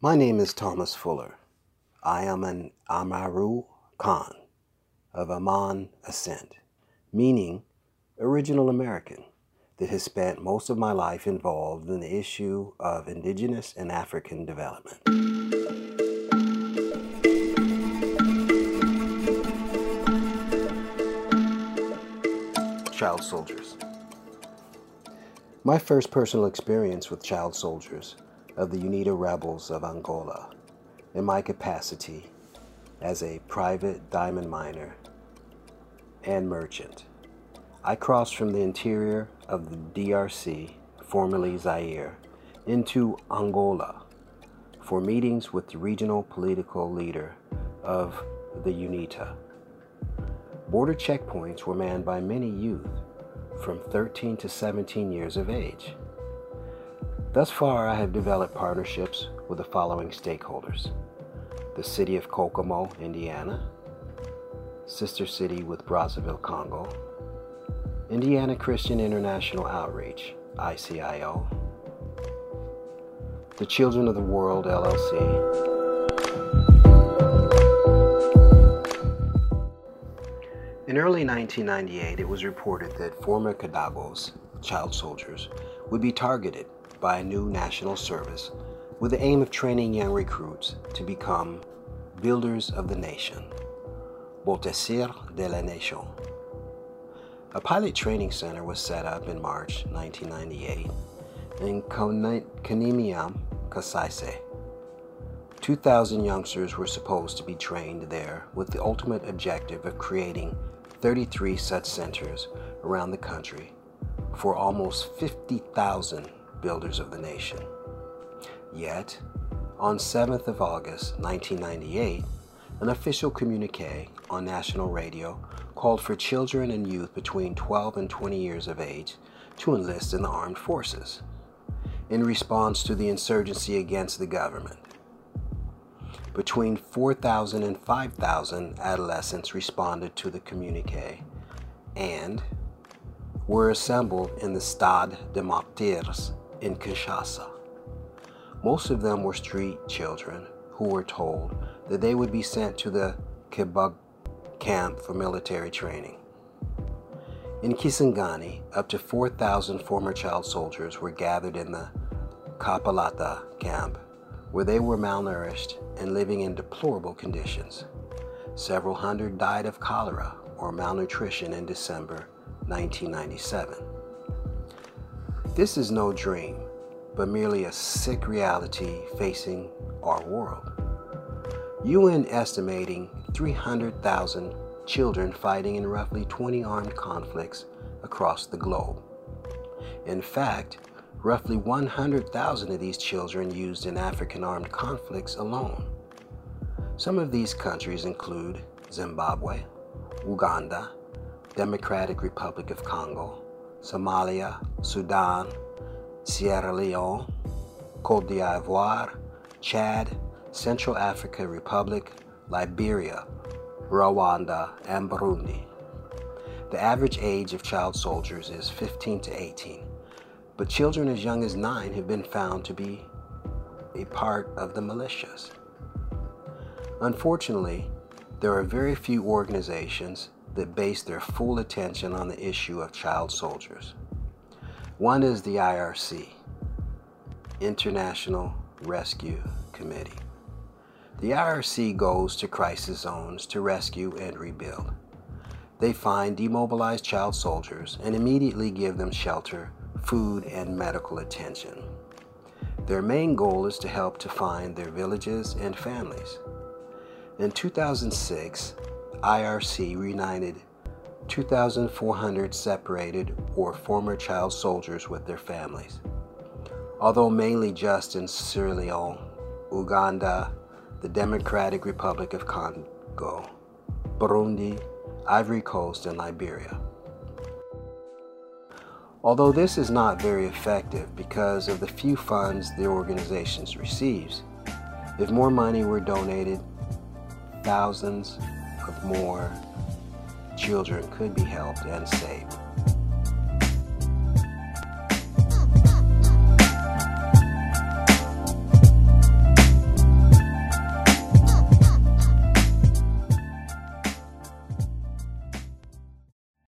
My name is Thomas Fuller. I am an Amaru Khan of Aman Ascent, meaning original American, that has spent most of my life involved in the issue of indigenous and African development. Child soldiers. My first personal experience with child soldiers of the UNITA rebels of Angola in my capacity as a private diamond miner and merchant. I crossed from the interior of the DRC, formerly Zaire, into Angola for meetings with the regional political leader of the UNITA. Border checkpoints were manned by many youth from 13 to 17 years of age. Thus far, I have developed partnerships with the following stakeholders. The city of Kokomo, Indiana, sister city with Brazzaville, Congo, Indiana Christian International Outreach, ICIO, the Children of the World, LLC, In early 1998, it was reported that former Kadogos, child soldiers, would be targeted by a new national service with the aim of training young recruits to become builders of the nation, Bâtisseurs de la Nation. A pilot training center was set up in March 1998 in Kaniama, Kasese. 2,000 youngsters were supposed to be trained there with the ultimate objective of creating 33 such centers around the country for almost 50,000 builders of the nation. Yet, on 7th of August 1998, an official communique on national radio called for children and youth between 12 and 20 years of age to enlist in the armed forces in response to the insurgency against the government. Between 4,000 and 5,000 adolescents responded to the communique and were assembled in the Stade des Martyrs in Kinshasa. Most of them were street children who were told that they would be sent to the Kibug camp for military training. In Kisangani, up to 4,000 former child soldiers were gathered in the Kapalata camp, where they were malnourished and living in deplorable conditions. Several hundred died of cholera or malnutrition in December 1997. This is no dream, but merely a sick reality facing our world. UN estimating 300,000 children fighting in roughly 20 armed conflicts across the globe. In fact, roughly 100,000 of these children used in African armed conflicts alone. Some of these countries include Zimbabwe, Uganda, Democratic Republic of Congo, Somalia, Sudan, Sierra Leone, Cote d'Ivoire, Chad, Central African Republic, Liberia, Rwanda, and Burundi. The average age of child soldiers is 15 to 18, but children as young as 9 have been found to be a part of the militias. Unfortunately, there are very few organizations that base their full attention on the issue of child soldiers. One is the IRC, International Rescue Committee. The IRC goes to crisis zones to rescue and rebuild. They find demobilized child soldiers and immediately give them shelter, food, and medical attention. Their main goal is to help to find their villages and families. In 2006, IRC reunited 2,400 separated or former child soldiers with their families. Although mainly just in Sierra Leone, Uganda, the Democratic Republic of Congo, Burundi, Ivory Coast, and Liberia. Although this is not very effective because of the few funds the organization receives, if more money were donated, thousands of more children could be helped and saved.